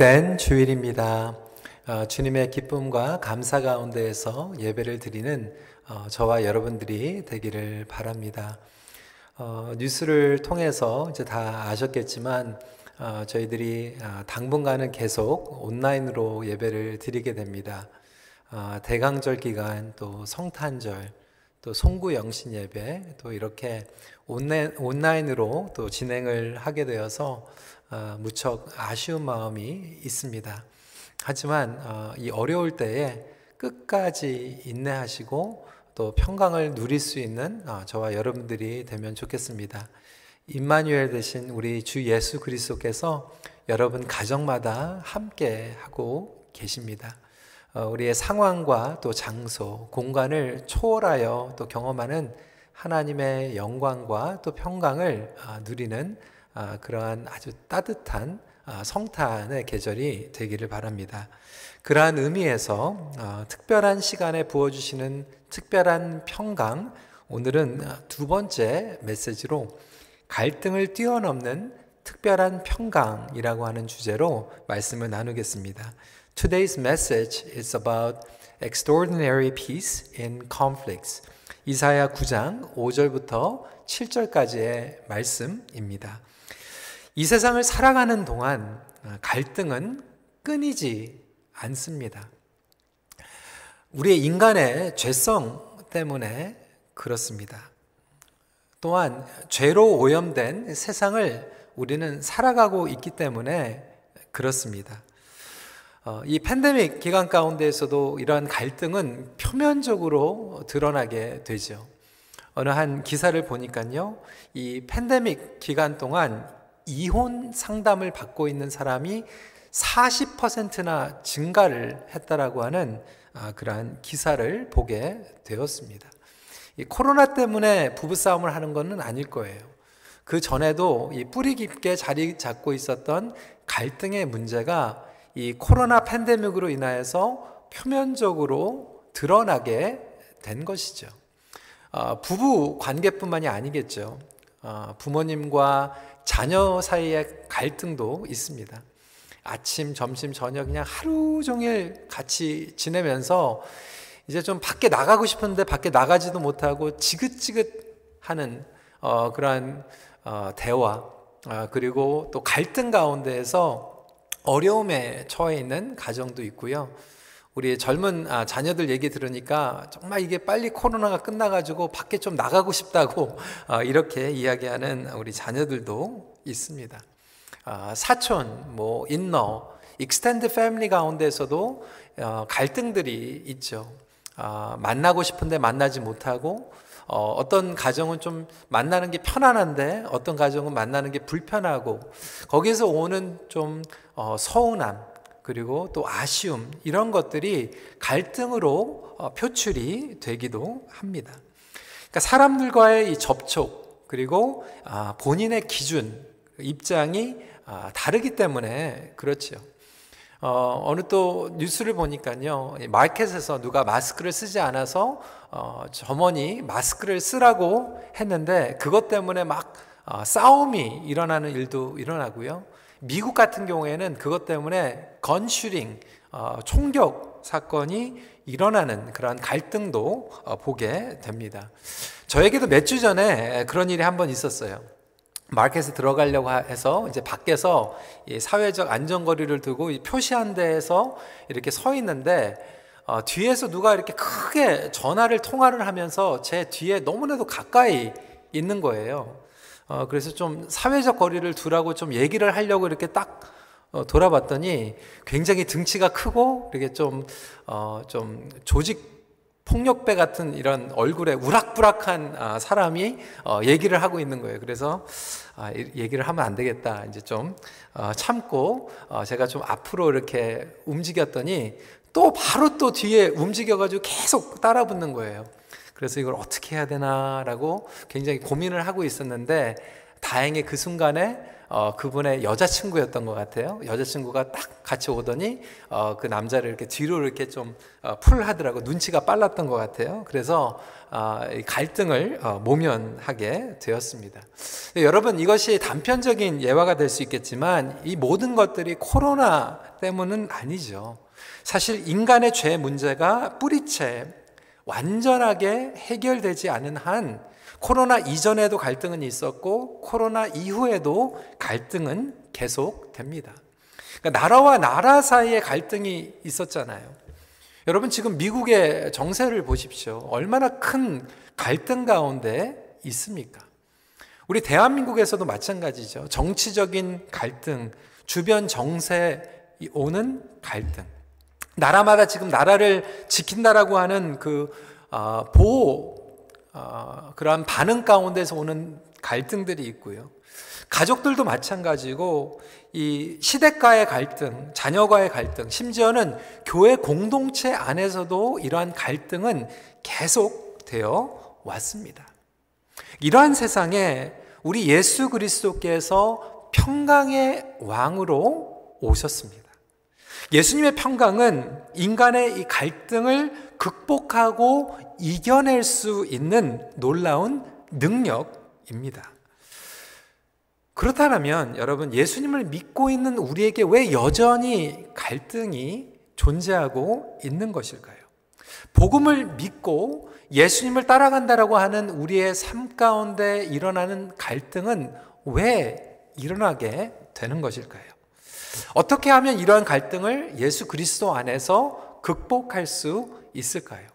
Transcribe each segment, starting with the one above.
된 주일입니다. 어, 주님의 기쁨과 감사 가운데에서 예배를 드리는 어, 저와 여러분들이 되기를 바랍니다. 어, 뉴스를 통해서 이제 다 아셨겠지만 어, 저희들이 아, 당분간은 계속 온라인으로 예배를 드리게 됩니다. 아, 대강절 기간 또 성탄절 또 송구 영신 예배 또 이렇게 온라인으로 또 진행을 하게 되어서 어, 무척 아쉬운 마음이 있습니다. 하지만 어, 이 어려울 때에 끝까지 인내하시고 또 평강을 누릴 수 있는 어, 저와 여러분들이 되면 좋겠습니다. 임마누엘 대신 우리 주 예수 그리스도께서 여러분 가정마다 함께 하고 계십니다. 우리의 상황과 또 장소, 공간을 초월하여 또 경험하는 하나님의 영광과 또 평강을 누리는 아, 그러한 아주 따뜻한 아, 성탄의 계절이 되기를 바랍니다. 그러한 의미에서 아, 특별한 시간에 부어주시는 특별한 평강, 오늘은 두 번째 메시지로 갈등을 뛰어넘는 특별한 평강이라고 하는 주제로 말씀을 나누겠습니다. Today's message is about extraordinary peace in conflicts. 이사야 9장 5절부터 7절까지의 말씀입니다. 이 세상을 살아가는 동안 아, 갈등은 끊이지 않습니다. 우리의 인간의 죄성 때문에 그렇습니다. 또한 죄로 오염된 세상을 우리는 살아가고 있기 때문에 그렇습니다. 어, 이 팬데믹 기간 가운데에서도 이러한 갈등은 표면적으로 드러나게 되죠. 어느 한 기사를 보니까요, 이 팬데믹 기간 동안 이혼 상담을 받고 있는 사람이 40%나 증가를 했다라고 하는 아, 그러한 기사를 보게 되었습니다. 코로나 때문에 부부싸움을 하는 것은 아닐 거예요. 그 전에도 이 뿌리 깊게 자리 잡고 있었던 갈등의 문제가 이 코로나 팬데믹으로 인하여서 표면적으로 드러나게 된 것이죠. 아, 부부 관계뿐만이 아니겠죠. 아, 부모님과 자녀 사이의 갈등도 있습니다. 아침, 점심, 저녁 그냥 하루 종일 같이 지내면서 이제 좀 밖에 나가고 싶은데 밖에 나가지도 못하고 지긋지긋하는 어, 그러한 어, 대화 어, 그리고 또 갈등 가운데에서 어려움에 처해 있는 가정도 있고요. 우리 젊은 아, 자녀들 얘기 들으니까 정말 이게 빨리 코로나가 끝나가지고 밖에 좀 나가고 싶다고 아, 이렇게 이야기하는 우리 자녀들도 있습니다. 아, 사촌, 뭐 inner, extend family 가운데서도 어, 갈등들이 있죠. 아, 만나고 싶은데 만나지 못하고 어, 어떤 가정은 좀 만나는 게 편안한데 어떤 가정은 만나는 게 불편하고 거기에서 오는 좀 어, 서운함 그리고 또 아쉬움 이런 것들이 갈등으로 어, 표출이 되기도 합니다. 그러니까 사람들과의 이 접촉 그리고 아, 본인의 기준 입장이 아, 다르기 때문에 그렇죠. 어, 어느 또 뉴스를 보니까요, 마켓에서 누가 마스크를 쓰지 않아서 어, 점원이 마스크를 쓰라고 했는데 그것 때문에 막 어, 싸움이 일어나는 일도 일어나고요. 미국 같은 경우에는 그것 때문에 건슈링, 어, 총격 사건이 일어나는 그런 갈등도 어, 보게 됩니다. 저에게도 몇 주 전에 그런 일이 한 번 있었어요. 마켓에 들어가려고 해서 이제 밖에서 사회적 안전거리를 두고 표시 한 데에서 이렇게 서 있는데 어, 뒤에서 누가 이렇게 크게 전화를 통화를 하면서 제 뒤에 너무나도 가까이 있는 거예요. 어, 그래서 좀 사회적 거리를 두라고 좀 얘기를 하려고 이렇게 딱 어, 돌아봤더니 굉장히 등치가 크고 이렇게 좀, 어, 좀 조직 폭력배 같은 이런 얼굴에 우락부락한 아, 사람이 어, 얘기를 하고 있는 거예요. 그래서 아, 얘기를 하면 안 되겠다. 이제 좀 어, 참고 어, 제가 좀 앞으로 이렇게 움직였더니 또 바로 또 뒤에 움직여가지고 계속 따라 붙는 거예요. 그래서 이걸 어떻게 해야 되나라고 굉장히 고민을 하고 있었는데 다행히 그 순간에 어, 그분의 여자친구였던 것 같아요. 여자친구가 딱 같이 오더니 어, 그 남자를 이렇게 뒤로 이렇게 좀 어, 풀하더라고 눈치가 빨랐던 것 같아요. 그래서 어, 갈등을 어, 모면하게 되었습니다. 여러분 이것이 단편적인 예화가 될 수 있겠지만 이 모든 것들이 코로나 때문은 아니죠. 사실 인간의 죄 문제가 뿌리채 완전하게 해결되지 않은 한 코로나 이전에도 갈등은 있었고 코로나 이후에도 갈등은 계속됩니다. 그러니까 나라와 나라 사이에 갈등이 있었잖아요. 여러분 지금 미국의 정세를 보십시오. 얼마나 큰 갈등 가운데 있습니까? 우리 대한민국에서도 마찬가지죠. 정치적인 갈등, 주변 정세 오는 갈등. 나라마다 지금 나라를 지킨다라고 하는 그 어, 보호 어, 그러한 반응 가운데서 오는 갈등들이 있고요. 가족들도 마찬가지고 이 시댁과의 갈등, 자녀과의 갈등, 심지어는 교회 공동체 안에서도 이러한 갈등은 계속 되어 왔습니다. 이러한 세상에 우리 예수 그리스도께서 평강의 왕으로 오셨습니다. 예수님의 평강은 인간의 이 갈등을 극복하고 이겨낼 수 있는 놀라운 능력입니다. 그렇다면 여러분 예수님을 믿고 있는 우리에게 왜 여전히 갈등이 존재하고 있는 것일까요? 복음을 믿고 예수님을 따라간다라고 하는 우리의 삶 가운데 일어나는 갈등은 왜 일어나게 되는 것일까요? 어떻게 하면 이러한 갈등을 예수 그리스도 안에서 극복할 수 있을까요?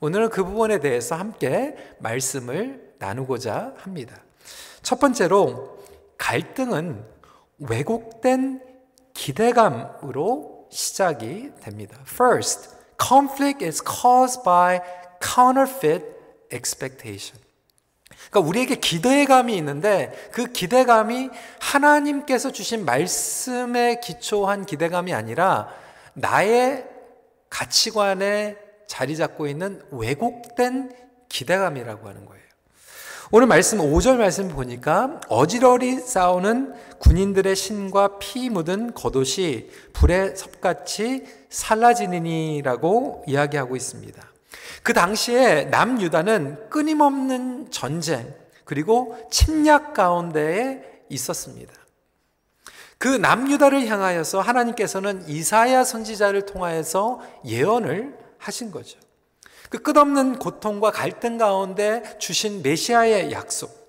오늘은 그 부분에 대해서 함께 말씀을 나누고자 합니다. 첫 번째로 갈등은 왜곡된 기대감으로 시작이 됩니다. First, conflict is caused by counterfeit expectation. 그러니까 우리에게 기대감이 있는데 그 기대감이 하나님께서 주신 말씀에 기초한 기대감이 아니라 나의 가치관에 자리 잡고 있는 왜곡된 기대감이라고 하는 거예요. 오늘 말씀 5절 말씀 보니까 어지러리 싸우는 군인들의 신과 피 묻은 겉옷이 불에 섭같이 살라지느니라고 이야기하고 있습니다. 그 당시에 남유다는 끊임없는 전쟁 그리고 침략 가운데에 있었습니다. 그 남유다를 향하여서 하나님께서는 이사야 선지자를 통하여서 예언을 하신 거죠. 그 끝없는 고통과 갈등 가운데 주신 메시아의 약속.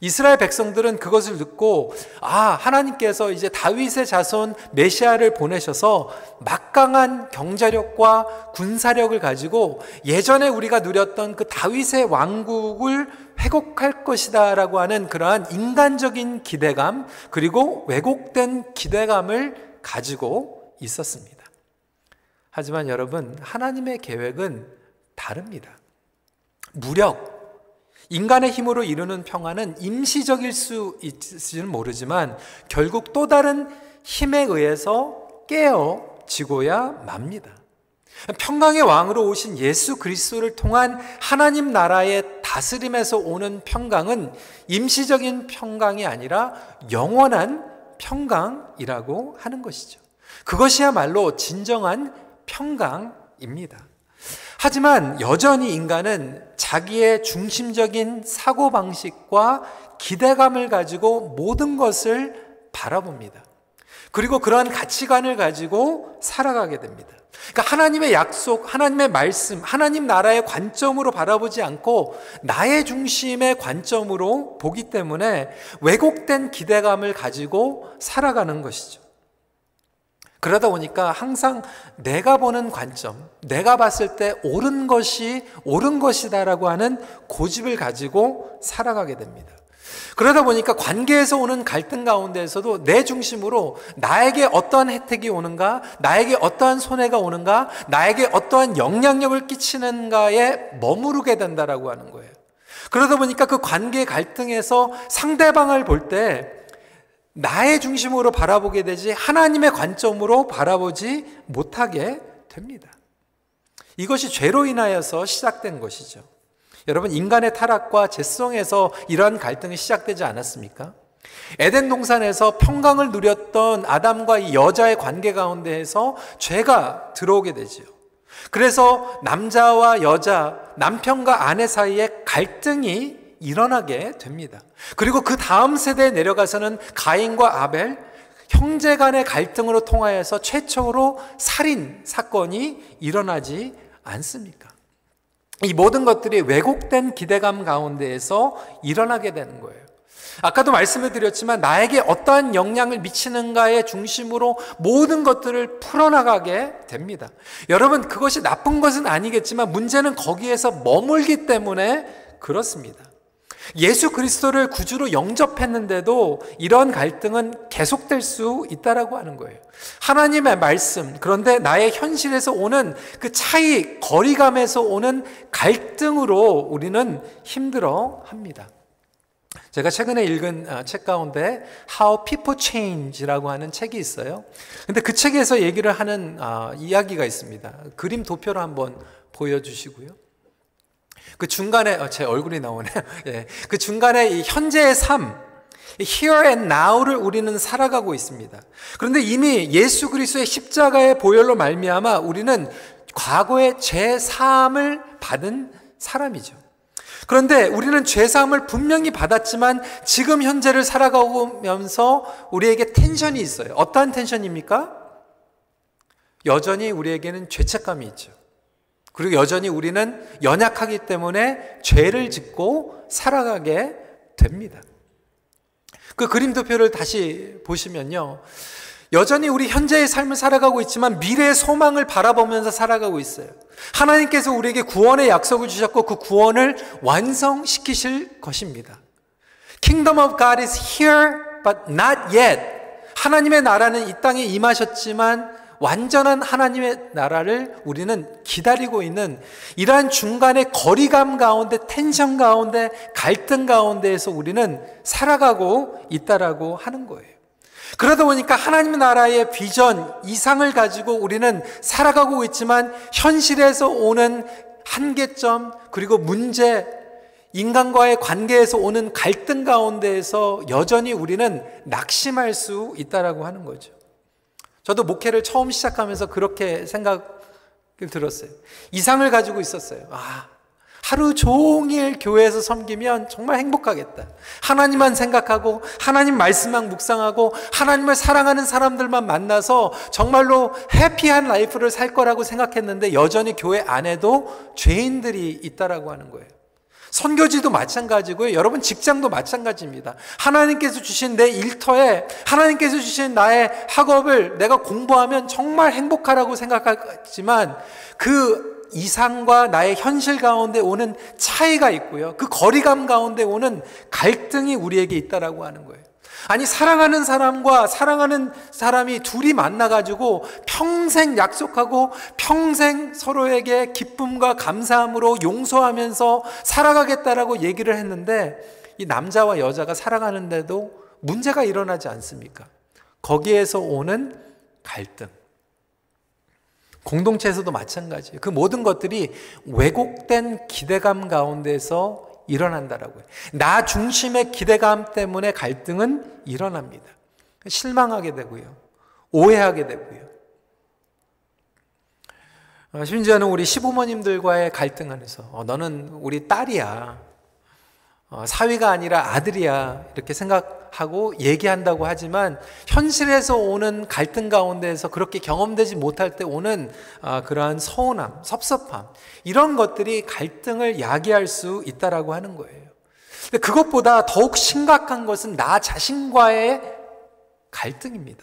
이스라엘 백성들은 그것을 듣고 아 하나님께서 이제 다윗의 자손 메시아를 보내셔서 막강한 경제력과 군사력을 가지고 예전에 우리가 누렸던 그 다윗의 왕국을 회복할 것이다라고 하는 그러한 인간적인 기대감 그리고 왜곡된 기대감을 가지고 있었습니다. 하지만 여러분 하나님의 계획은 다릅니다. 무력 인간의 힘으로 이루는 평화는 임시적일 수 있을지는 모르지만 결국 또 다른 힘에 의해서 깨어지고야 맙니다. 평강의 왕으로 오신 예수 그리스도를 통한 하나님 나라의 다스림에서 오는 평강은 임시적인 평강이 아니라 영원한 평강이라고 하는 것이죠. 그것이야말로 진정한 평강입니다. 하지만 여전히 인간은 자기의 중심적인 사고방식과 기대감을 가지고 모든 것을 바라봅니다. 그리고 그러한 가치관을 가지고 살아가게 됩니다. 그러니까 하나님의 약속, 하나님의 말씀, 하나님 나라의 관점으로 바라보지 않고 나의 중심의 관점으로 보기 때문에 왜곡된 기대감을 가지고 살아가는 것이죠. 그러다 보니까 항상 내가 보는 관점, 내가 봤을 때 옳은 것이 옳은 것이다라고 하는 고집을 가지고 살아가게 됩니다. 그러다 보니까 관계에서 오는 갈등 가운데에서도 내 중심으로 나에게 어떠한 혜택이 오는가, 나에게 어떠한 손해가 오는가, 나에게 어떠한 영향력을 끼치는가에 머무르게 된다라고 하는 거예요. 그러다 보니까 그 관계 갈등에서 상대방을 볼 때 나의 중심으로 바라보게 되지 하나님의 관점으로 바라보지 못하게 됩니다. 이것이 죄로 인하여서 시작된 것이죠. 여러분, 인간의 타락과 죄성에서 이러한 갈등이 시작되지 않았습니까? 에덴 동산에서 평강을 누렸던 아담과 이 여자의 관계 가운데에서 죄가 들어오게 되지요. 그래서 남자와 여자, 남편과 아내 사이에 갈등이 일어나게 됩니다. 그리고 그 다음 세대에 내려가서는 가인과 아벨, 형제 간의 갈등으로 통하여서 최초로 살인 사건이 일어나지 않습니까? 이 모든 것들이 왜곡된 기대감 가운데에서 일어나게 되는 거예요. 아까도 말씀을 드렸지만 나에게 어떠한 영향을 미치는가의 중심으로 모든 것들을 풀어나가게 됩니다. 여러분, 그것이 나쁜 것은 아니겠지만 문제는 거기에서 머물기 때문에 그렇습니다. 예수 그리스도를 구주로 영접했는데도 이런 갈등은 계속될 수 있다라고 하는 거예요. 하나님의 말씀, 그런데 나의 현실에서 오는 그 차이, 거리감에서 오는 갈등으로 우리는 힘들어 합니다. 제가 최근에 읽은 어, 책 가운데 How People Change라고 하는 책이 있어요. 근데 그 책에서 얘기를 하는 어, 이야기가 있습니다. 그림 도표로 한번 보여주시고요. 그 중간에 어, 제 얼굴이 나오네요. 예. 그 중간에 이 현재의 삶, here and now를 우리는 살아가고 있습니다. 그런데 이미 예수 그리스도의 십자가의 보혈로 말미암아 우리는 과거의 제 삶을 받은 사람이죠. 그런데 우리는 죄 사함을 분명히 받았지만 지금 현재를 살아가면서 우리에게 텐션이 있어요. 어떠한 텐션입니까? 여전히 우리에게는 죄책감이 있죠. 그리고 여전히 우리는 연약하기 때문에 죄를 짓고 살아가게 됩니다. 그 그림 도표를 다시 보시면요. 여전히 우리 현재의 삶을 살아가고 있지만 미래의 소망을 바라보면서 살아가고 있어요. 하나님께서 우리에게 구원의 약속을 주셨고 그 구원을 완성시키실 것입니다. Kingdom of God is here but not yet. 하나님의 나라는 이 땅에 임하셨지만 완전한 하나님의 나라를 우리는 기다리고 있는 이러한 중간의 거리감 가운데 텐션 가운데 갈등 가운데에서 우리는 살아가고 있다라고 하는 거예요. 그러다 보니까 하나님 나라의 비전, 이상을 가지고 우리는 살아가고 있지만 현실에서 오는 한계점, 그리고 문제, 인간과의 관계에서 오는 갈등 가운데에서 여전히 우리는 낙심할 수 있다라고 하는 거죠. 저도 목회를 처음 시작하면서 그렇게 생각을 들었어요. 이상을 가지고 있었어요. 아, 하루 종일 교회에서 섬기면 정말 행복하겠다. 하나님만 생각하고 하나님 말씀만 묵상하고 하나님을 사랑하는 사람들만 만나서 정말로 해피한 라이프를 살 거라고 생각했는데 여전히 교회 안에도 죄인들이 있다라고 하는 거예요. 선교지도 마찬가지고요. 여러분 직장도 마찬가지입니다. 하나님께서 주신 내 일터에 하나님께서 주신 나의 학업을 내가 공부하면 정말 행복하라고 생각하지만 그 이상과 나의 현실 가운데 오는 차이가 있고요. 그 거리감 가운데 오는 갈등이 우리에게 있다라고 하는 거예요. 아니, 사랑하는 사람과 사랑하는 사람이 둘이 만나가지고 평생 약속하고 평생 서로에게 기쁨과 감사함으로 용서하면서 살아가겠다라고 얘기를 했는데 이 남자와 여자가 살아가는데도 문제가 일어나지 않습니까? 거기에서 오는 갈등. 공동체에서도 마찬가지예요. 그 모든 것들이 왜곡된 기대감 가운데서 일어난다라고요. 나 중심의 기대감 때문에 갈등은 일어납니다. 실망하게 되고요. 오해하게 되고요. 어, 심지어는 우리 시부모님들과의 갈등 안에서 어, 너는 우리 딸이야. 어, 사위가 아니라 아들이야. 이렇게 생각하고 얘기한다고 하지만 현실에서 오는 갈등 가운데에서 그렇게 경험되지 못할 때 오는 아, 그러한 서운함, 섭섭함, 이런 것들이 갈등을 야기할 수 있다라고 하는 거예요. 근데 그것보다 더욱 심각한 것은 나 자신과의 갈등입니다.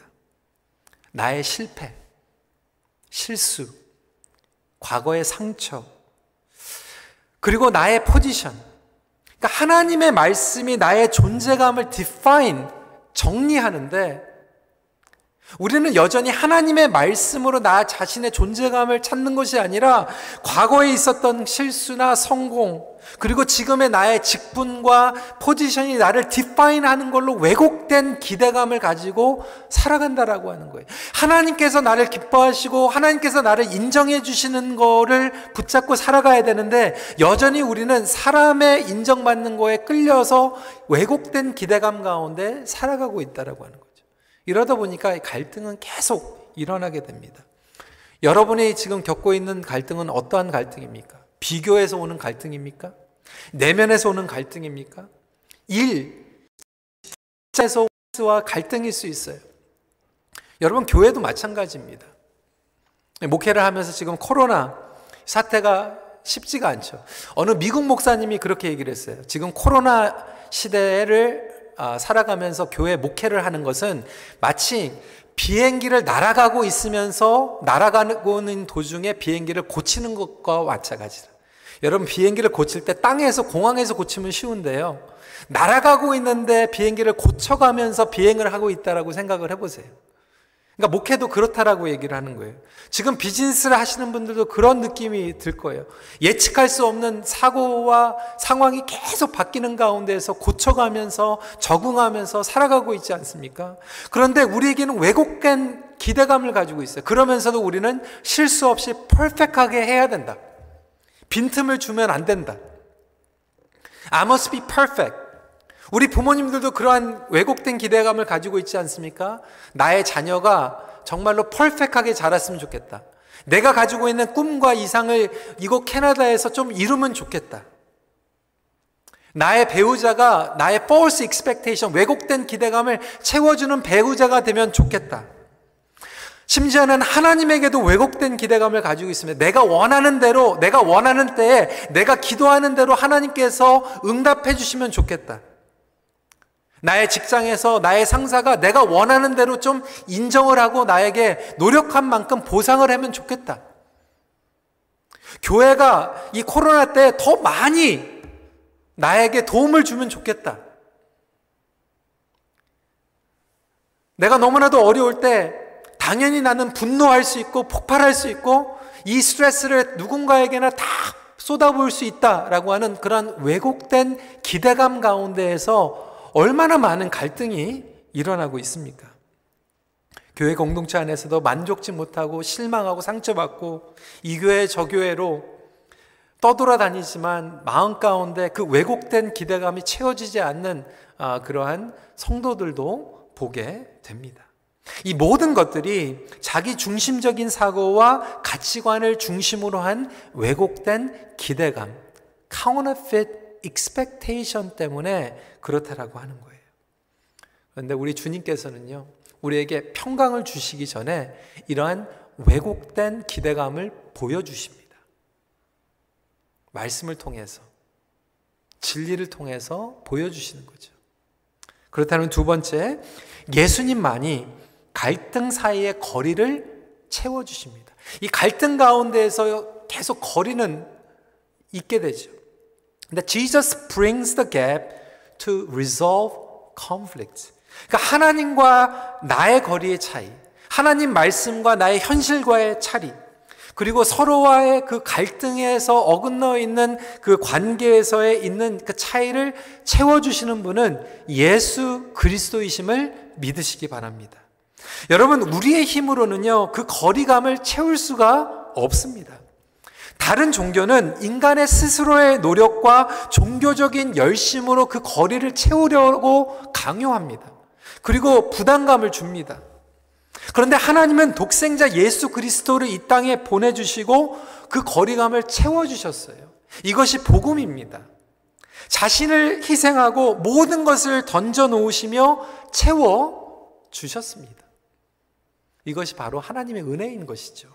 나의 실패, 실수, 과거의 상처, 그리고 나의 포지션, 그러니까 하나님의 말씀이 나의 존재감을 define, 정리하는데 우리는 여전히 하나님의 말씀으로 나 자신의 존재감을 찾는 것이 아니라 과거에 있었던 실수나 성공, 그리고 지금의 나의 직분과 포지션이 나를 디파인 하는 걸로 왜곡된 기대감을 가지고 살아간다라고 하는 거예요. 하나님께서 나를 기뻐하시고 하나님께서 나를 인정해 주시는 거를 붙잡고 살아가야 되는데 여전히 우리는 사람의 인정받는 거에 끌려서 왜곡된 기대감 가운데 살아가고 있다라고 하는 거예요. 이러다 보니까 갈등은 계속 일어나게 됩니다. 여러분이 지금 겪고 있는 갈등은 어떠한 갈등입니까? 비교에서 오는 갈등입니까? 내면에서 오는 갈등입니까? 일, 에서 와 갈등일 수 있어요. 여러분, 교회도 마찬가지입니다. 목회를 하면서 지금 코로나 사태가 쉽지가 않죠. 어느 미국 목사님이 그렇게 얘기를 했어요. 지금 코로나 시대를 아, 살아가면서 교회 목회를 하는 것은 마치 비행기를 날아가고 있으면서 날아가고 있는 도중에 비행기를 고치는 것과 마찬가지다. 여러분 비행기를 고칠 때 땅에서 공항에서 고치면 쉬운데요. 날아가고 있는데 비행기를 고쳐가면서 비행을 하고 있다라고 생각을 해보세요. 그러니까 목회도 그렇다라고 얘기를 하는 거예요. 지금 비즈니스를 하시는 분들도 그런 느낌이 들 거예요. 예측할 수 없는 사고와 상황이 계속 바뀌는 가운데서 고쳐가면서 적응하면서 살아가고 있지 않습니까? 그런데 우리에게는 왜곡된 기대감을 가지고 있어요. 그러면서도 우리는 실수 없이 퍼펙하게 해야 된다. 빈틈을 주면 안 된다. I must be perfect. 우리 부모님들도 그러한 왜곡된 기대감을 가지고 있지 않습니까? 나의 자녀가 정말로 퍼펙하게 자랐으면 좋겠다. 내가 가지고 있는 꿈과 이상을 이곳 캐나다에서 좀 이루면 좋겠다. 나의 배우자가 나의 false expectation, 왜곡된 기대감을 채워주는 배우자가 되면 좋겠다. 심지어는 하나님에게도 왜곡된 기대감을 가지고 있으면 내가 원하는 대로, 내가 원하는 때에 내가 기도하는 대로 하나님께서 응답해 주시면 좋겠다. 나의 직장에서 나의 상사가 내가 원하는 대로 좀 인정을 하고 나에게 노력한 만큼 보상을 하면 좋겠다. 교회가 이 코로나 때 더 많이 나에게 도움을 주면 좋겠다. 내가 너무나도 어려울 때 당연히 나는 분노할 수 있고 폭발할 수 있고 이 스트레스를 누군가에게나 다 쏟아부을 수 있다라고 하는 그런 왜곡된 기대감 가운데에서 얼마나 많은 갈등이 일어나고 있습니까? 교회 공동체 안에서도 만족지 못하고 실망하고 상처받고 이 교회 저 교회로 떠돌아다니지만 마음 가운데 그 왜곡된 기대감이 채워지지 않는 아, 그러한 성도들도 보게 됩니다. 이 모든 것들이 자기 중심적인 사고와 가치관을 중심으로 한 왜곡된 기대감, counterfeit expectation 때문에 그렇다라고 하는 거예요. 그런데 우리 주님께서는요, 우리에게 평강을 주시기 전에 이러한 왜곡된 기대감을 보여주십니다. 말씀을 통해서, 진리를 통해서 보여주시는 거죠. 그렇다면 두 번째, 예수님만이 갈등 사이의 거리를 채워주십니다. 이 갈등 가운데에서 계속 거리는 있게 되죠. 근데 Jesus brings the gap to resolve conflict. 그러니까 하나님과 나의 거리의 차이, 하나님 말씀과 나의 현실과의 차이, 그리고 서로와의 그 갈등에서 어긋러 있는 그 관계에서의 있는 그 차이를 채워주시는 분은 예수 그리스도이심을 믿으시기 바랍니다. 여러분, 우리의 힘으로는요, 그 거리감을 채울 수가 없습니다. 다른 종교는 인간의 스스로의 노력과 종교적인 열심으로 그 거리를 채우려고 강요합니다. 그리고 부담감을 줍니다. 그런데 하나님은 독생자 예수 그리스도를 이 땅에 보내주시고 그 거리감을 채워주셨어요. 이것이 복음입니다. 자신을 희생하고 모든 것을 던져 놓으시며 채워 주셨습니다. 이것이 바로 하나님의 은혜인 것이죠.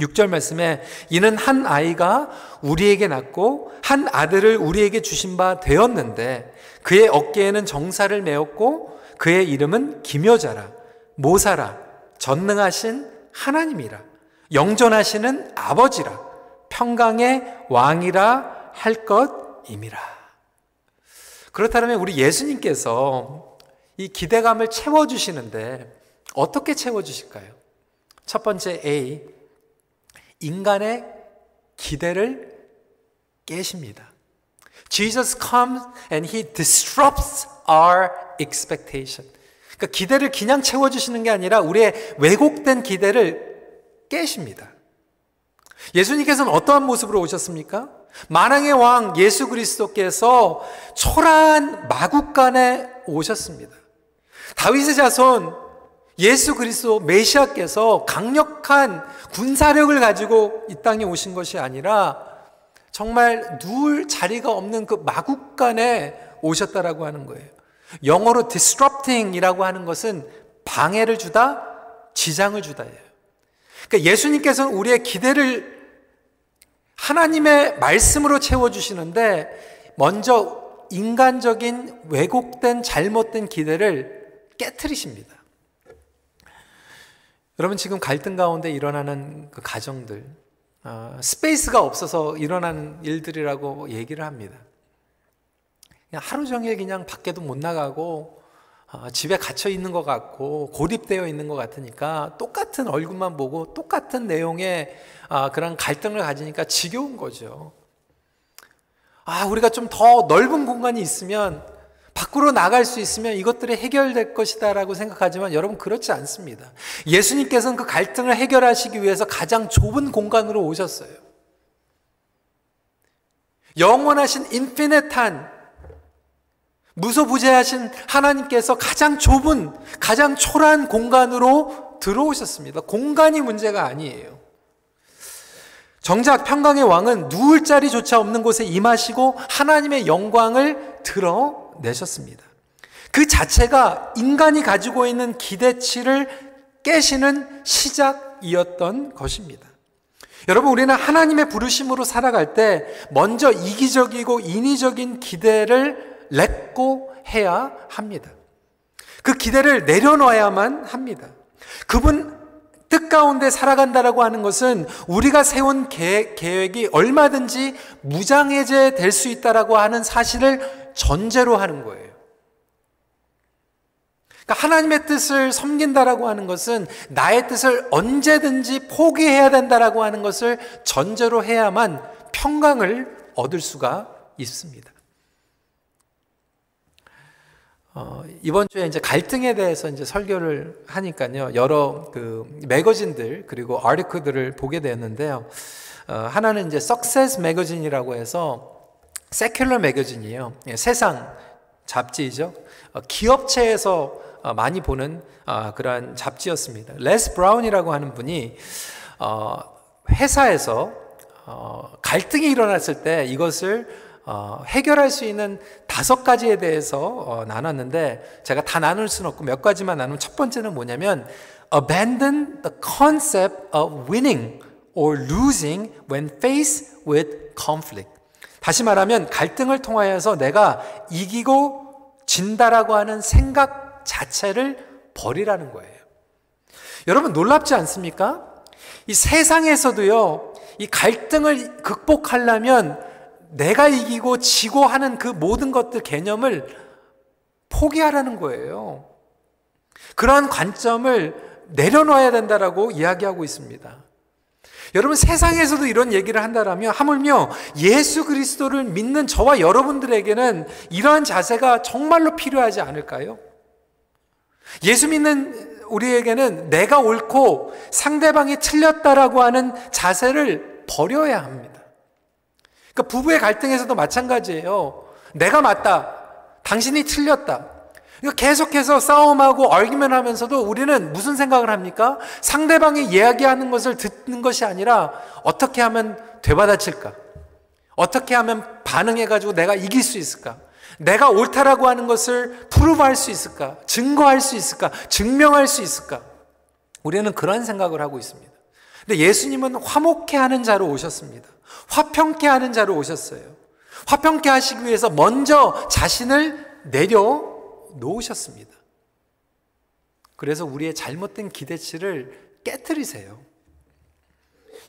6절 말씀에 이는 한 아이가 우리에게 낳고 한 아들을 우리에게 주신 바 되었는데 그의 어깨에는 정사를 메었고 그의 이름은 기묘자라 모사라 전능하신 하나님이라 영전하시는 아버지라 평강의 왕이라 할 것임이라. 그렇다면 우리 예수님께서 이 기대감을 채워주시는데 어떻게 채워주실까요? 첫 번째 A, 인간의 기대를 깨십니다. Jesus comes and he disrupts our expectation. 그러니까 기대를 그냥 채워주시는 게 아니라 우리의 왜곡된 기대를 깨십니다. 예수님께서는 어떠한 모습으로 오셨습니까? 만왕의 왕 예수 그리스도께서 초라한 마국간에 오셨습니다. 다윗의 자손 예수 그리스도 메시아께서 강력한 군사력을 가지고 이 땅에 오신 것이 아니라 정말 누울 자리가 없는 그 마국간에 오셨다라고 하는 거예요. 영어로 disrupting이라고 하는 것은 방해를 주다, 지장을 주다예요. 그러니까 예수님께서는 우리의 기대를 하나님의 말씀으로 채워주시는데 먼저 인간적인 왜곡된 잘못된 기대를 깨뜨리십니다. 여러분 지금 갈등 가운데 일어나는 그 가정들, 어, space가 없어서 일어나는 일들이라고 얘기를 합니다. 그냥 하루 종일 그냥 밖에도 못 나가고 어, 집에 갇혀 있는 것 같고 고립되어 있는 것 같으니까 똑같은 얼굴만 보고 똑같은 내용의 어, 그런 갈등을 가지니까 지겨운 거죠. 아, 우리가 좀 더 넓은 공간이 있으면 밖으로 나갈 수 있으면 이것들이 해결될 것이다라고 생각하지만 여러분 그렇지 않습니다. 예수님께서는 그 갈등을 해결하시기 위해서 가장 좁은 공간으로 오셨어요. 영원하신 인피니트한 무소부재하신 하나님께서 가장 좁은, 가장 초라한 공간으로 들어오셨습니다. 공간이 문제가 아니에요. 정작 평강의 왕은 누울 자리조차 없는 곳에 임하시고 하나님의 영광을 드러 내셨습니다. 그 자체가 인간이 가지고 있는 기대치를 깨시는 시작이었던 것입니다. 여러분, 우리는 하나님의 부르심으로 살아갈 때 먼저 이기적이고 인위적인 기대를 렛고 해야 합니다. 그 기대를 내려놓아야만 합니다. 그분 뜻 가운데 살아간다라고 하는 것은 우리가 세운 계획, 이 얼마든지 무장해제 될 수 있다라고 하는 사실을 전제로 하는 거예요. 그러니까 하나님의 뜻을 섬긴다라고 하는 것은 나의 뜻을 언제든지 포기해야 된다라고 하는 것을 전제로 해야만 평강을 얻을 수가 있습니다. 어, 이번 주에 이제 갈등에 대해서 이제 설교를 하니까요. 여러 그 magazine들 그리고 article들을 보게 되었는데요. 어, 하나는 이제 Success 매거진이라고 해서 secular magazine이에요. 예, 세상 잡지이죠. 어, 기업체에서 어, 많이 보는 어, 그러한 잡지였습니다. 레스 브라운이라고 하는 분이 어, 회사에서 갈등이 일어났을 때 이것을 어, 해결할 수 있는 다섯 가지에 대해서 어, 나눴는데 제가 다 나눌 수는 없고 몇 가지만 나누면 첫 번째는 뭐냐면 abandon the concept of winning or losing when faced with conflict. 다시 말하면 갈등을 통하여서 내가 이기고 진다라고 하는 생각 자체를 버리라는 거예요. 여러분 놀랍지 않습니까? 이 세상에서도요, 이 갈등을 극복하려면 내가 이기고 지고 하는 그 모든 것들 개념을 포기하라는 거예요. 그러한 관점을 내려놔야 된다라고 이야기하고 있습니다. 여러분 세상에서도 이런 얘기를 한다라면 하물며 예수 그리스도를 믿는 저와 여러분들에게는 이러한 자세가 정말로 필요하지 않을까요? 예수 믿는 우리에게는 내가 옳고 상대방이 틀렸다라고 하는 자세를 버려야 합니다. 그러니까 부부의 갈등에서도 마찬가지예요. 내가 맞다. 당신이 틀렸다. 그러니까 계속해서 싸움하고 얼기면 하면서도 우리는 무슨 생각을 합니까? 상대방이 이야기하는 것을 듣는 것이 아니라 어떻게 하면 되받아칠까? 어떻게 하면 반응해가지고 내가 이길 수 있을까? 내가 옳다라고 하는 것을 프루브할 수 있을까? 증거할 수 있을까? 증명할 수 있을까? 우리는 그런 생각을 하고 있습니다. 근데 예수님은 화목해 하는 자로 오셨습니다. 화평케 하는 자로 오셨어요. 화평케 하시기 위해서 먼저 자신을 내려 놓으셨습니다. 그래서 우리의 잘못된 기대치를 깨뜨리세요.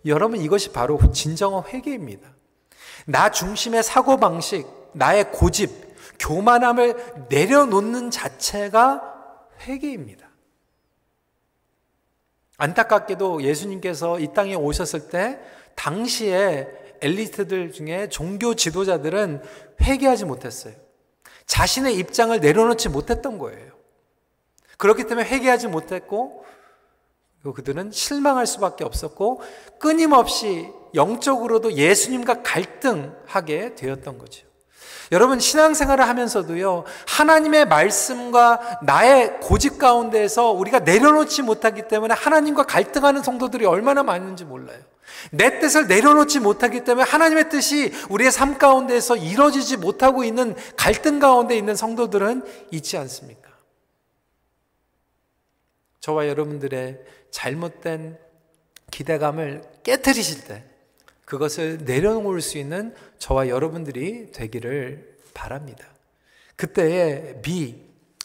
여러분 이것이 바로 진정한 회개입니다. 나 중심의 사고방식, 나의 고집, 교만함을 내려놓는 자체가 회개입니다. 안타깝게도 예수님께서 이 땅에 오셨을 때 당시에 엘리트들 중에 종교 지도자들은 회개하지 못했어요. 자신의 입장을 내려놓지 못했던 거예요. 그렇기 때문에 회개하지 못했고 그들은 실망할 수밖에 없었고 끊임없이 영적으로도 예수님과 갈등하게 되었던 거죠. 여러분 신앙생활을 하면서도요 하나님의 말씀과 나의 고집 가운데에서 우리가 내려놓지 못하기 때문에 하나님과 갈등하는 성도들이 얼마나 많은지 몰라요. 내 뜻을 내려놓지 못하기 때문에 하나님의 뜻이 우리의 삶 가운데에서 이루어지지 못하고 있는 갈등 가운데 있는 성도들은 있지 않습니까? 저와 여러분들의 잘못된 기대감을 깨뜨리실 때 그것을 내려놓을 수 있는 저와 여러분들이 되기를 바랍니다. 그때의 B,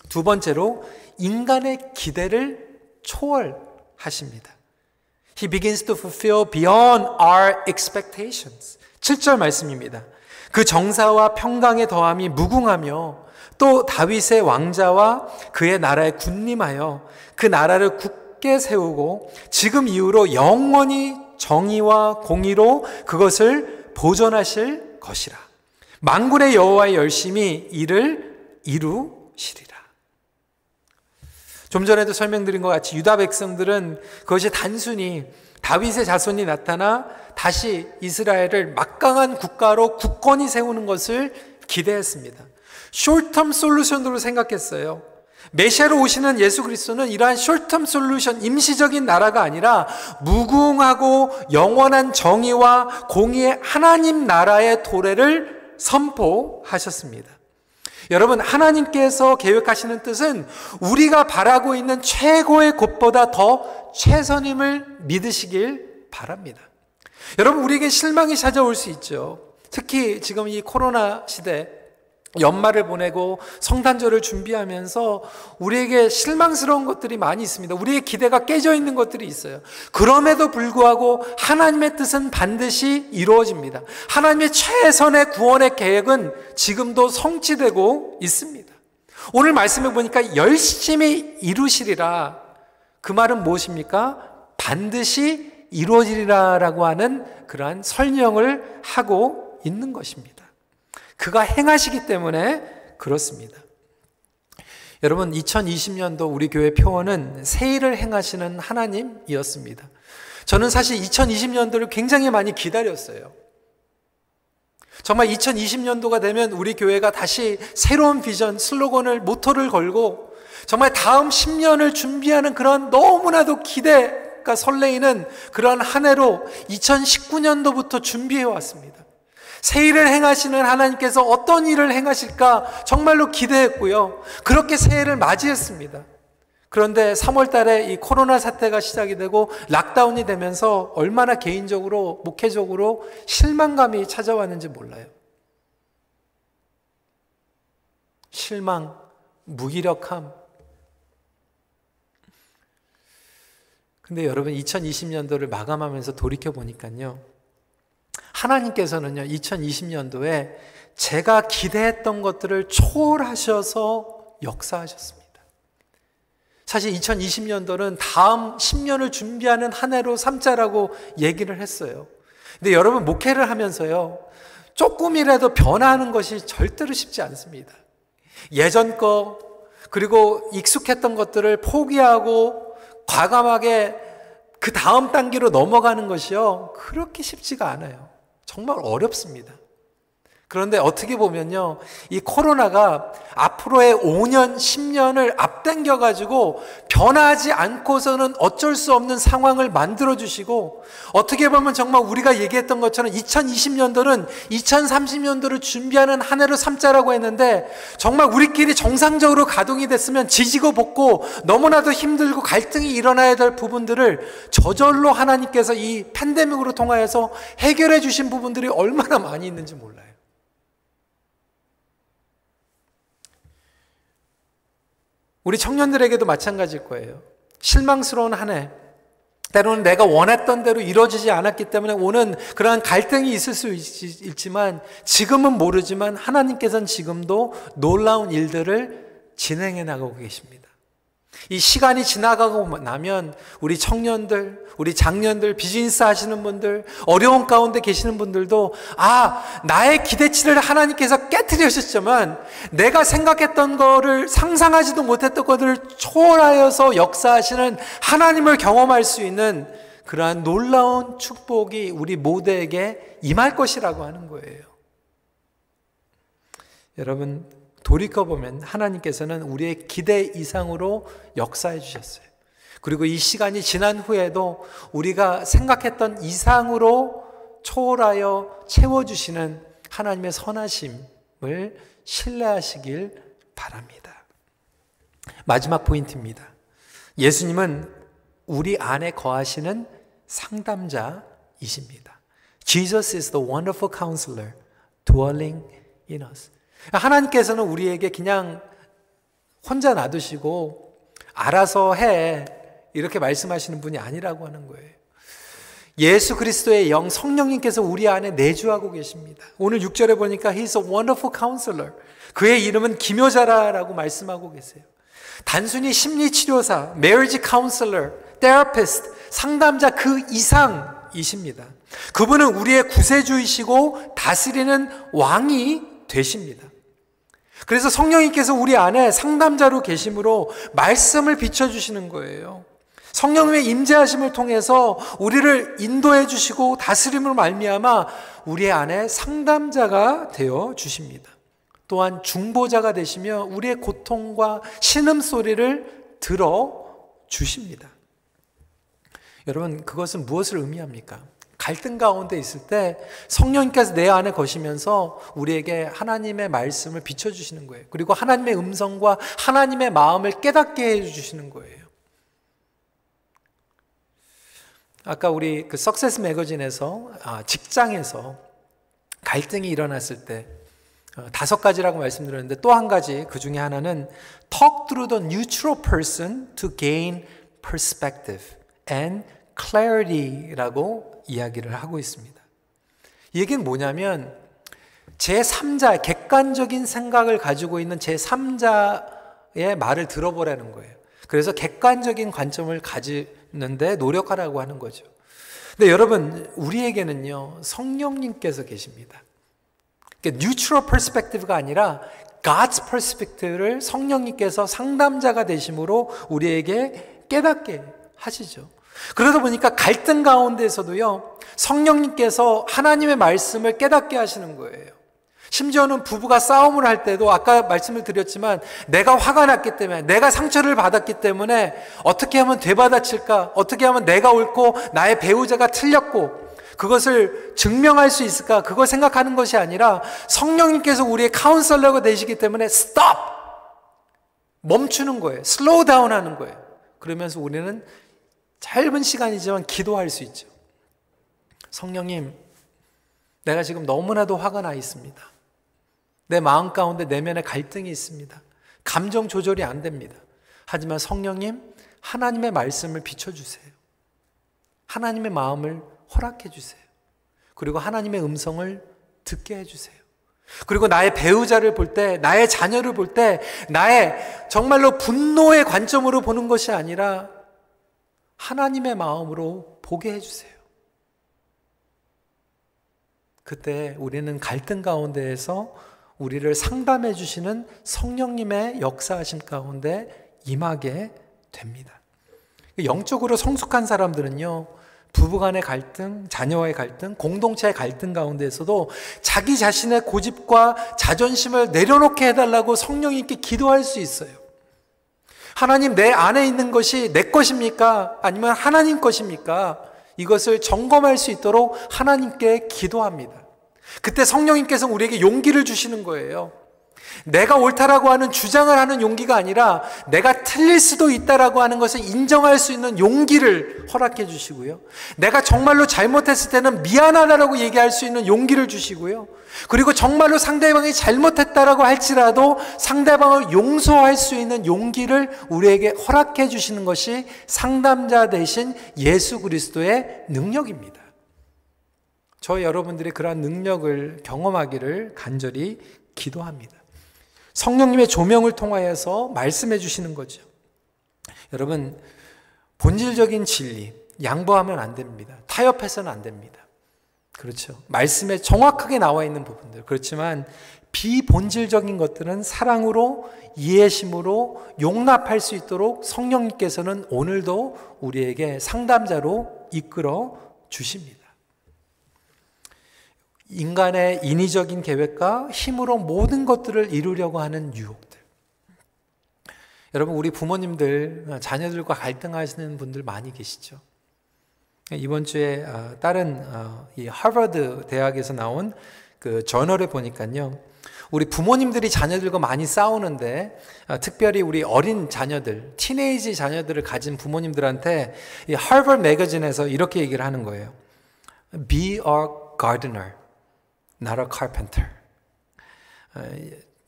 두 번째로 인간의 기대를 초월하십니다. He begins to fulfill beyond our expectations. 7절 말씀입니다. 그 정사와 평강의 더함이 무궁하며 또 다윗의 왕자와 그의 나라에 군림하여 그 나라를 굳게 세우고 지금 이후로 영원히 정의와 공의로 그것을 보존하실 것이라. 만군의 여호와의 열심히 이를 이루시리라. 좀 전에도 설명드린 것 같이 유다 백성들은 그것이 단순히 다윗의 자손이 나타나 다시 이스라엘을 막강한 국가로 국권이 세우는 것을 기대했습니다. 숄텀 솔루션으로 생각했어요. 메시아로 오시는 예수 그리스도는 이러한 숄텀 솔루션 임시적인 나라가 아니라 무궁하고 영원한 정의와 공의의 하나님 나라의 도래를 선포하셨습니다. 여러분, 하나님께서 계획하시는 뜻은 우리가 바라고 있는 최고의 곳보다 더 최선임을 믿으시길 바랍니다. 여러분, 우리에게 실망이 찾아올 수 있죠. 특히 지금 이 코로나 시대, 연말을 보내고 성탄절을 준비하면서 우리에게 실망스러운 것들이 많이 있습니다. 우리의 기대가 깨져 있는 것들이 있어요. 그럼에도 불구하고 하나님의 뜻은 반드시 이루어집니다. 하나님의 최선의 구원의 계획은 지금도 성취되고 있습니다. 오늘 말씀해 보니까 열심히 이루시리라. 그 말은 무엇입니까? 반드시 이루어지리라라고 하는 그러한 설명을 하고 있는 것입니다. 그가 행하시기 때문에 그렇습니다. 여러분, 2020년도 우리 교회 표어는 새 일을 행하시는 하나님이었습니다. 저는 사실 2020년도를 굉장히 많이 기다렸어요. 정말 2020년도가 되면 우리 교회가 다시 새로운 비전, 슬로건을, 모토를 걸고 정말 다음 10년을 준비하는 그런 너무나도 기대가 설레이는 그런 한 해로 2019년도부터 준비해 왔습니다. 새 일을 행하시는 하나님께서 어떤 일을 행하실까 정말로 기대했고요. 그렇게 새해를 맞이했습니다. 그런데 3월 달에 이 코로나 사태가 시작이 되고 락다운이 되면서 얼마나 개인적으로, 목회적으로 실망감이 찾아왔는지 몰라요. 실망, 무기력함. 근데 여러분 2020년도를 마감하면서 돌이켜 보니까요. 하나님께서는요, 2020년도에 제가 기대했던 것들을 초월하셔서 역사하셨습니다. 사실 2020년도는 다음 10년을 준비하는 한 해로 삼자라고 얘기를 했어요. 근데 여러분, 목회를 하면서요, 조금이라도 변화하는 것이 절대로 쉽지 않습니다. 예전 거, 그리고 익숙했던 것들을 포기하고 과감하게 그 다음 단계로 넘어가는 것이요. 그렇게 쉽지가 않아요. 정말 어렵습니다. 그런데 어떻게 보면요. 이 코로나가 앞으로의 5년, 10년을 앞당겨가지고 변하지 않고서는 어쩔 수 없는 상황을 만들어주시고 어떻게 보면 정말 우리가 얘기했던 것처럼 2020년도는 2030년도를 준비하는 한 해로 삼자라고 했는데 정말 우리끼리 정상적으로 가동이 됐으면 지지고 볶고 너무나도 힘들고 갈등이 일어나야 될 부분들을 저절로 하나님께서 이 팬데믹으로 통하여서 해결해 주신 부분들이 얼마나 많이 있는지 몰라요. 우리 청년들에게도 마찬가지일 거예요. 실망스러운 한 해. 때로는 내가 원했던 대로 이루어지지 않았기 때문에 오는 그러한 갈등이 있을 수 있지만 지금은 모르지만 하나님께서는 지금도 놀라운 일들을 진행해 나가고 계십니다. 이 시간이 지나가고 나면 우리 청년들, 우리 장년들, 비즈니스 하시는 분들, 어려운 가운데 계시는 분들도 아, 나의 기대치를 하나님께서 깨뜨리셨지만 내가 생각했던 거를 상상하지도 못했던 것들을 초월하여서 역사하시는 하나님을 경험할 수 있는 그러한 놀라운 축복이 우리 모두에게 임할 것이라고 하는 거예요. 여러분, 돌이켜보면 하나님께서는 우리의 기대 이상으로 역사해 주셨어요. 그리고 이 시간이 지난 후에도 우리가 생각했던 이상으로 초월하여 채워주시는 하나님의 선하심을 신뢰하시길 바랍니다. 마지막 포인트입니다. 예수님은 우리 안에 거하시는 상담자이십니다. Jesus is the wonderful counselor dwelling in us. 하나님께서는 우리에게 그냥 혼자 놔두시고 알아서 해. 이렇게 말씀하시는 분이 아니라고 하는 거예요. 예수 그리스도의 영 성령님께서 우리 안에 내주하고 계십니다. 오늘 6절에 보니까 He's a wonderful counselor. 그의 이름은 기묘자라라고 말씀하고 계세요. 단순히 심리치료사, marriage counselor, therapist, 상담자 그 이상이십니다. 그분은 우리의 구세주이시고 다스리는 왕이 되십니다. 그래서 성령님께서 우리 안에 상담자로 계심으로 말씀을 비춰주시는 거예요. 성령님의 임재하심을 통해서 우리를 인도해 주시고 다스림으로 말미암아 우리 안에 상담자가 되어 주십니다. 또한 중보자가 되시며 우리의 고통과 신음 소리를 들어 주십니다. 여러분 그것은 무엇을 의미합니까? 갈등 가운데 있을 때 성령님께서 내 안에 거시면서 우리에게 하나님의 말씀을 비춰주시는 거예요. 그리고 하나님의 음성과 하나님의 마음을 깨닫게 해주시는 거예요. 아까 우리 그 석세스 매거진에서 아, 직장에서 갈등이 일어났을 때 어, 다섯 가지라고 말씀드렸는데 또 한 가지 그 중에 하나는 talk through the neutral person to gain perspective and clarity라고 이야기를 하고 있습니다. 이 얘기는 뭐냐면 제3자, 객관적인 생각을 가지고 있는 제3자의 말을 들어보라는 거예요. 그래서 객관적인 관점을 가지는데 노력하라고 하는 거죠. 근데 여러분, 우리에게는요, 성령님께서 계십니다. 그러니까 neutral perspective가 아니라 God's perspective를 성령님께서 상담자가 되심으로 우리에게 깨닫게 하시죠. 그러다 보니까 갈등 가운데서도요, 성령님께서 하나님의 말씀을 깨닫게 하시는 거예요. 심지어는 부부가 싸움을 할 때도 아까 말씀을 드렸지만 내가 화가 났기 때문에 내가 상처를 받았기 때문에 어떻게 하면 되받아칠까? 어떻게 하면 내가 옳고 나의 배우자가 틀렸고 그것을 증명할 수 있을까? 그걸 생각하는 것이 아니라 성령님께서 우리의 카운셀러가 되시기 때문에 스톱! 멈추는 거예요. slow down 하는 거예요. 그러면서 우리는 짧은 시간이지만 기도할 수 있죠. 성령님, 내가 지금 너무나도 화가 나 있습니다. 내 마음 가운데 내면에 갈등이 있습니다. 감정 조절이 안 됩니다. 하지만 성령님, 하나님의 말씀을 비춰주세요. 하나님의 마음을 허락해 주세요. 그리고 하나님의 음성을 듣게 해주세요. 그리고 나의 배우자를 볼 때, 나의 자녀를 볼 때, 나의 정말로 분노의 관점으로 보는 것이 아니라 하나님의 마음으로 보게 해주세요. 그때 우리는 갈등 가운데에서 우리를 상담해 주시는 성령님의 역사하심 가운데 임하게 됩니다. 영적으로 성숙한 사람들은요, 부부간의 갈등, 자녀와의 갈등, 공동체의 갈등 가운데에서도 자기 자신의 고집과 자존심을 내려놓게 해달라고 성령님께 기도할 수 있어요. 하나님 내 안에 있는 것이 내 것입니까? 아니면 하나님 것입니까? 이것을 점검할 수 있도록 하나님께 기도합니다. 그때 성령님께서 우리에게 용기를 주시는 거예요. 내가 옳다라고 하는 주장을 하는 용기가 아니라 내가 틀릴 수도 있다라고 하는 것을 인정할 수 있는 용기를 허락해 주시고요. 내가 정말로 잘못했을 때는 미안하다라고 얘기할 수 있는 용기를 주시고요. 그리고 정말로 상대방이 잘못했다라고 할지라도 상대방을 용서할 수 있는 용기를 우리에게 허락해 주시는 것이 상담자 대신 예수 그리스도의 능력입니다. 저 여러분들이 그러한 능력을 경험하기를 간절히 기도합니다. 성령님의 조명을 통하여서 말씀해 주시는 거죠. 여러분, 본질적인 진리, 양보하면 안 됩니다. 타협해서는 안 됩니다. 그렇죠. 말씀에 정확하게 나와 있는 부분들. 그렇지만 비본질적인 것들은 사랑으로 이해심으로 용납할 수 있도록 성령님께서는 오늘도 우리에게 상담자로 이끌어 주십니다. 인간의 인위적인 계획과 힘으로 모든 것들을 이루려고 하는 유혹들. 여러분, 우리 부모님들, 자녀들과 갈등하시는 분들 많이 계시죠? 이번 주에 어, 다른 어, 이 하버드 대학에서 나온 그 저널에 보니까요. 우리 부모님들이 자녀들과 많이 싸우는데 어, 특별히 우리 어린 자녀들, 티네이지 자녀들을 가진 부모님들한테 이 하버드 매거진에서 이렇게 얘기를 하는 거예요. Be a gardener, not a carpenter.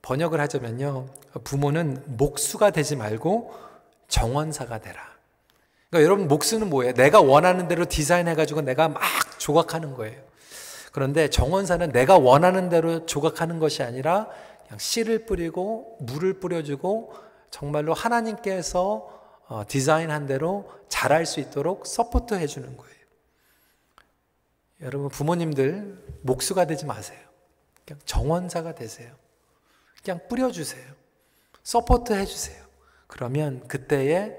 번역을 하자면요. 부모는 목수가 되지 말고 정원사가 되라. 그러니까 여러분 목수는 뭐예요? 내가 원하는 대로 디자인해 가지고 내가 막 조각하는 거예요. 그런데 정원사는 내가 원하는 대로 조각하는 것이 아니라 그냥 씨를 뿌리고 물을 뿌려주고 정말로 하나님께서 어, 디자인한 대로 잘할 수 있도록 support 해 주는 거예요. 여러분 부모님들 목수가 되지 마세요. 그냥 정원사가 되세요. 그냥 뿌려주세요. support 해주세요. 그러면 그때의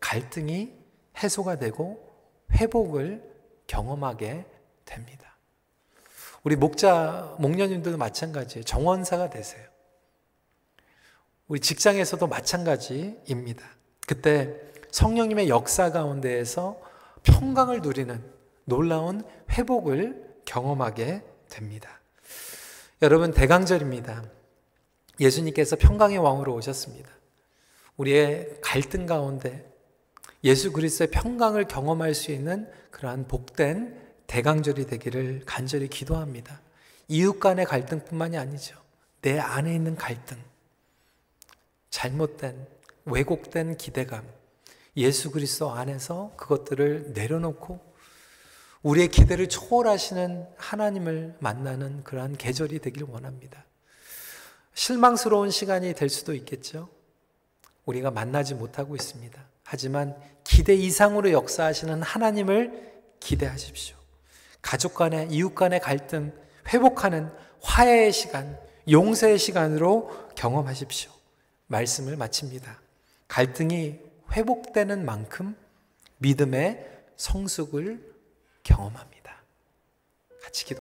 갈등이 해소가 되고 회복을 경험하게 됩니다. 우리 목자, 목녀님들도 마찬가지예요. 정원사가 되세요. 우리 직장에서도 마찬가지입니다. 그때 성령님의 역사 가운데에서 평강을 누리는 놀라운 회복을 경험하게 됩니다. 여러분, 대강절입니다. 예수님께서 평강의 왕으로 오셨습니다. 우리의 갈등 가운데 예수 그리스도의 평강을 경험할 수 있는 그러한 복된 대강절이 되기를 간절히 기도합니다. 이웃 간의 갈등뿐만이 아니죠. 내 안에 있는 갈등, 잘못된, 왜곡된 기대감, 예수 그리스도 안에서 그것들을 내려놓고 우리의 기대를 초월하시는 하나님을 만나는 그러한 계절이 되길 원합니다. 실망스러운 시간이 될 수도 있겠죠. 우리가 만나지 못하고 있습니다. 하지만 기대 이상으로 역사하시는 하나님을 기대하십시오. 가족 간의, 이웃 간의 갈등, 회복하는 화해의 시간, 용서의 시간으로 경험하십시오. 말씀을 마칩니다. 갈등이 회복되는 만큼 믿음의 성숙을 경험합니다. 같이 기도